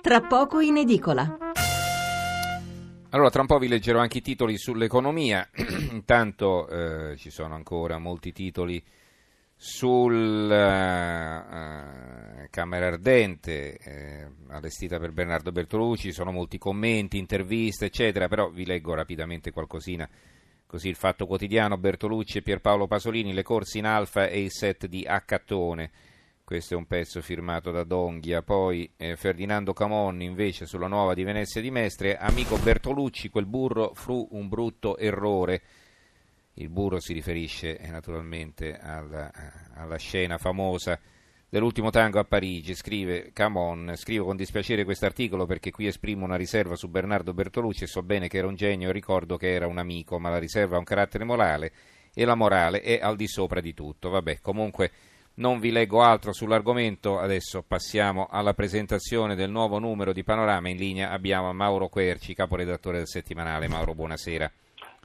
tra poco in edicola. Allora, tra un po' vi leggerò anche i titoli sull'economia, intanto eh, ci sono ancora molti titoli sul uh, Camera Ardente eh, allestita per Bernardo Bertolucci, sono molti commenti, interviste, eccetera, però vi leggo rapidamente qualcosina. Così il Fatto Quotidiano, Bertolucci e Pierpaolo Pasolini, le corse in alfa e il set di Accattone. Questo è un pezzo firmato da Donghia. Poi eh, Ferdinando Camonni invece sulla nuova di Venezia di Mestre. Amico Bertolucci, quel burro fu un brutto errore. Il burro si riferisce eh, naturalmente alla, alla, scena famosa dell'ultimo tango a Parigi. Scrive Camon, scrivo con dispiacere questo articolo perché qui esprimo una riserva su Bernardo Bertolucci e so bene che era un genio e ricordo che era un amico, ma la riserva ha un carattere morale e la morale è al di sopra di tutto. Vabbè, comunque non vi leggo altro sull'argomento, adesso passiamo alla presentazione del nuovo numero di Panorama. In linea abbiamo Mauro Querci, caporedattore del settimanale. Mauro, buonasera.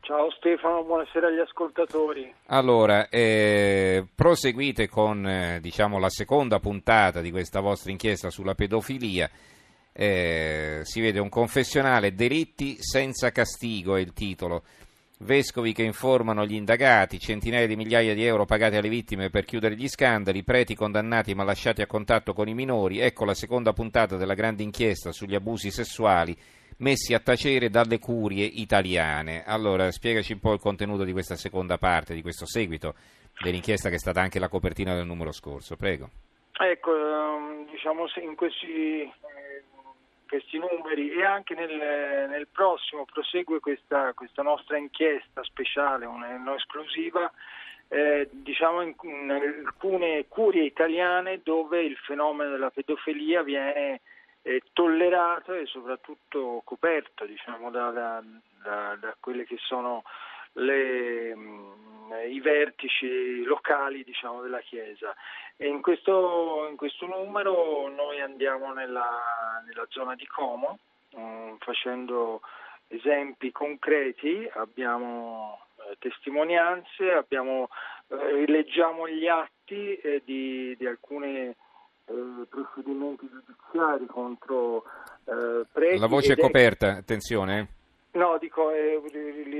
Ciao Stefano, buonasera agli ascoltatori. Allora, eh, proseguite con eh, diciamo, la seconda puntata di questa vostra inchiesta sulla pedofilia. Eh, si vede un confessionale, delitti senza castigo è il titolo vescovi che informano gli indagati, centinaia di migliaia di euro pagati alle vittime per chiudere gli scandali, preti condannati ma lasciati a contatto con i minori. Ecco la seconda puntata della grande inchiesta sugli abusi sessuali messi a tacere dalle curie italiane. Allora, spiegaci un po' il contenuto di questa seconda parte, di questo seguito dell'inchiesta che è stata anche la copertina del numero scorso. Prego. Ecco, ehm, diciamo in questi questi numeri e anche nel, nel prossimo prosegue questa, questa, nostra inchiesta speciale, una, una esclusiva, eh, diciamo in, in, alcune curie italiane dove il fenomeno della pedofilia viene eh, tollerato e soprattutto coperto diciamo, da, da, da, da quelle che sono le, i vertici locali diciamo, della Chiesa. E in questo, in questo numero noi andiamo nella, nella zona di Como mm, facendo esempi concreti, abbiamo eh, testimonianze, abbiamo, eh, leggiamo gli atti eh, di, di alcuni eh, procedimenti giudiziari contro eh, preti. La voce è coperta, attenzione. No, dico, eh,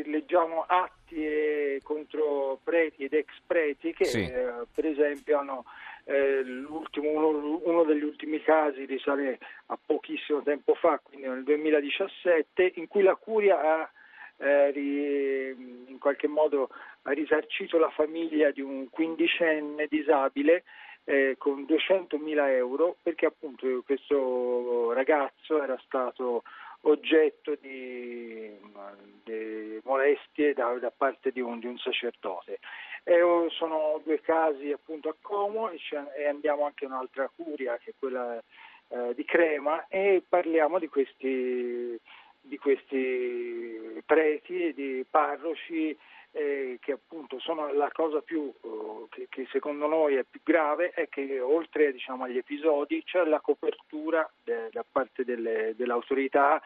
leggiamo atti eh, contro preti ed ex preti che sì. eh, per esempio hanno eh, uno, uno, degli ultimi casi risale a pochissimo tempo fa, quindi nel 2017, in cui la Curia ha eh, ri, in qualche modo ha risarcito la famiglia di un quindicenne disabile eh, con 200.000 euro perché appunto questo ragazzo era stato oggetto di, di molestie da, da parte di un, di un sacerdote. E, sono due casi appunto a Como e, e, andiamo anche in un'altra curia che è quella eh, di Crema e parliamo di questi, di questi preti di parroci eh, che appunto sono la cosa più eh, che, che, secondo noi è più grave è che oltre diciamo, agli episodi c'è la copertura de, da parte delle, dell'autorità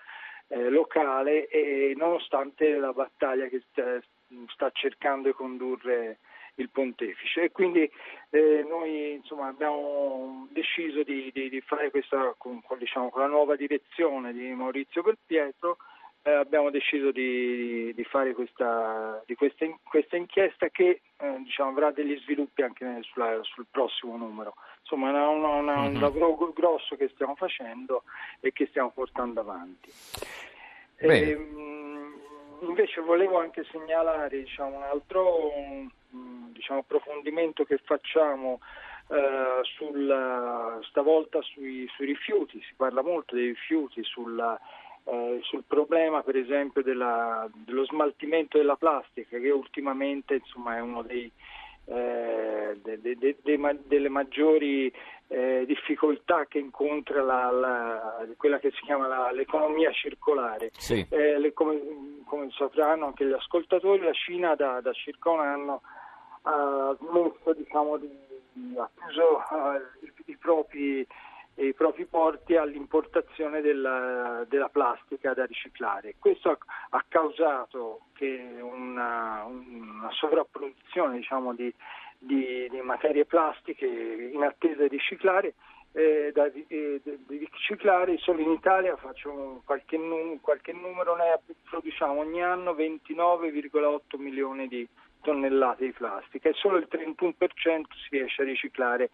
eh, locale e nonostante la battaglia che sta, sta cercando di condurre il pontefice e quindi eh, noi insomma, abbiamo deciso di, di, di fare questa con, diciamo, con la nuova direzione di Maurizio Belpietro eh, abbiamo deciso di, di fare questa, di questa, questa, inchiesta che eh, diciamo, avrà degli sviluppi anche sulla, sul prossimo numero. Insomma, è una, un lavoro grosso che stiamo facendo e che stiamo portando avanti. E, invece volevo anche segnalare diciamo, un altro diciamo, approfondimento che facciamo eh, sulla, stavolta sui, sui, rifiuti, si parla molto dei rifiuti, sulla, eh, sul problema per esempio della, dello smaltimento della plastica che ultimamente insomma, è uno dei, eh, de, de, de, delle maggiori eh, difficoltà che incontra la, la, quella che si chiama la, l'economia circolare. Sì. Eh, le, come, come, sapranno anche gli ascoltatori, la Cina da, da circa un anno ha smesso, diciamo, di, ha chiuso uh, i, propri i propri porti all'importazione della, della plastica da riciclare. Questo ha, ha causato una, una, sovrapproduzione diciamo, di, di, di, materie plastiche in attesa di riciclare eh, da, eh, riciclare, solo in Italia faccio qualche, num- qualche numero, noi produciamo ogni anno 29,8 milioni di tonnellate di plastica e solo il 31% si riesce a riciclare.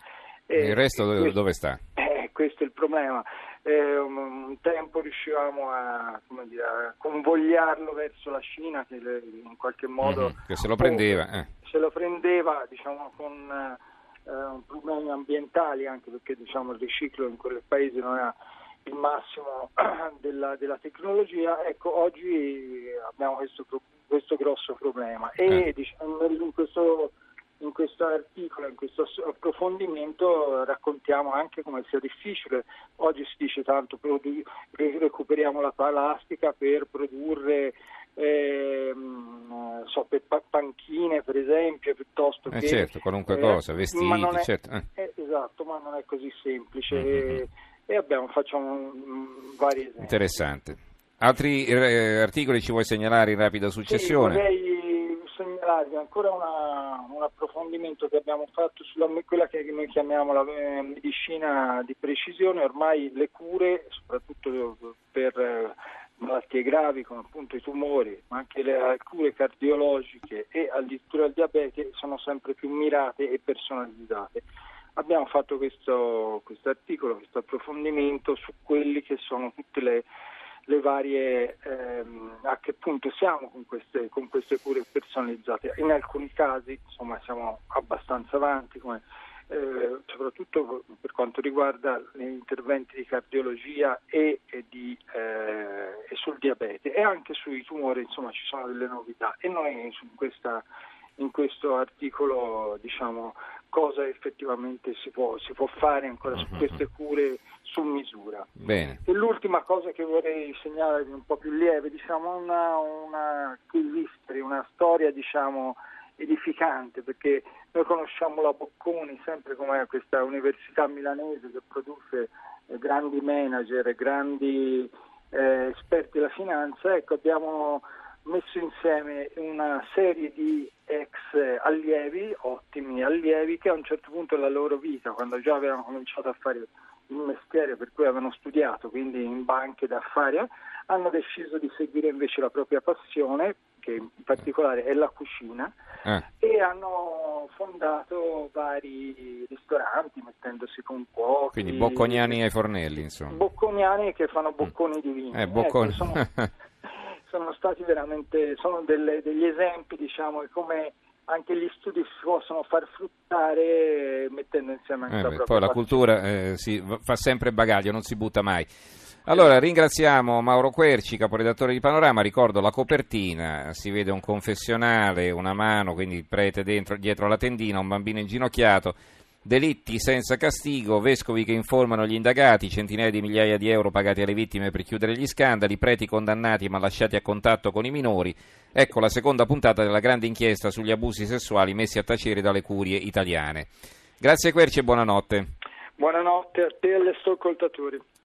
Eh, il resto dove, questo, dove sta? Eh, questo è il problema. Eh, un, tempo riuscivamo a, dire, a, convogliarlo verso la Cina che le, in qualche modo... Mm-hmm, che se lo prendeva. Se lo prendeva diciamo, con eh, problemi ambientali anche perché diciamo, il riciclo in quel paese non è il massimo della, della tecnologia, ecco oggi abbiamo questo, questo grosso problema. E eh. diciamo, in, questo, in questo articolo, in questo approfondimento raccontiamo anche come sia difficile, oggi si dice tanto produ- recuperiamo la plastica per produrre eh, so, per panchine per esempio, piuttosto eh che... certo, qualunque eh, cosa, vestiti, è, certo. Eh. Eh, esatto, ma non è così semplice mm-hmm. e, abbiamo, facciamo um, vari esempi. Interessante. Altri eh, articoli ci vuoi segnalare in rapida successione? Sì, vorrei segnalarvi ancora una, un approfondimento che abbiamo fatto sulla quella che noi chiamiamo la medicina di precisione, ormai le cure, soprattutto per malattie gravi come appunto i tumori, ma anche le cure cardiologiche e addirittura il diabete sono sempre più mirate e personalizzate. Abbiamo fatto questo, articolo, questo approfondimento su quelli che sono tutte le, le varie ehm, a che punto siamo con queste, con queste, cure personalizzate. In alcuni casi insomma, siamo abbastanza avanti, come eh, soprattutto per quanto riguarda gli interventi di cardiologia e, e, di, eh, e, sul diabete e anche sui tumori insomma ci sono delle novità e noi in, questa, in questo articolo diciamo cosa effettivamente si può, si può fare ancora su queste cure su misura. Bene. E l'ultima cosa che vorrei segnalare un po' più lieve, diciamo una, una, una storia diciamo, edificante perché noi conosciamo la Bocconi sempre come questa università milanese che produce eh, grandi manager, grandi eh, esperti della finanza, ecco abbiamo messo insieme una serie di ex allievi, ottimi allievi, che a un certo punto della loro vita, quando già avevano cominciato a fare il mestiere per cui avevano studiato, quindi in banche d'affari, hanno deciso di seguire invece la propria passione che in particolare è la cucina, eh. e hanno fondato vari ristoranti mettendosi con cuochi. Quindi bocconiani ai fornelli, insomma. Bocconiani che fanno bocconi mm. di vino. Eh, bocconi. Ecco, sono, sono, stati veramente, sono delle, degli esempi, diciamo, di come anche gli studi si possono far fruttare mettendo insieme anche eh, la beh, Poi la cultura eh, si, fa sempre bagaglio, non si butta mai. Allora, ringraziamo Mauro Querci, caporedattore di Panorama. Ricordo la copertina, si vede un confessionale, una mano, quindi il prete dentro, dietro la tendina, un bambino inginocchiato. Delitti senza castigo, vescovi che informano gli indagati, centinaia di migliaia di euro pagati alle vittime per chiudere gli scandali, preti condannati ma lasciati a contatto con i minori. Ecco la seconda puntata della grande inchiesta sugli abusi sessuali messi a tacere dalle curie italiane. Grazie Querci e buonanotte. Buonanotte a te e agli ascoltatori.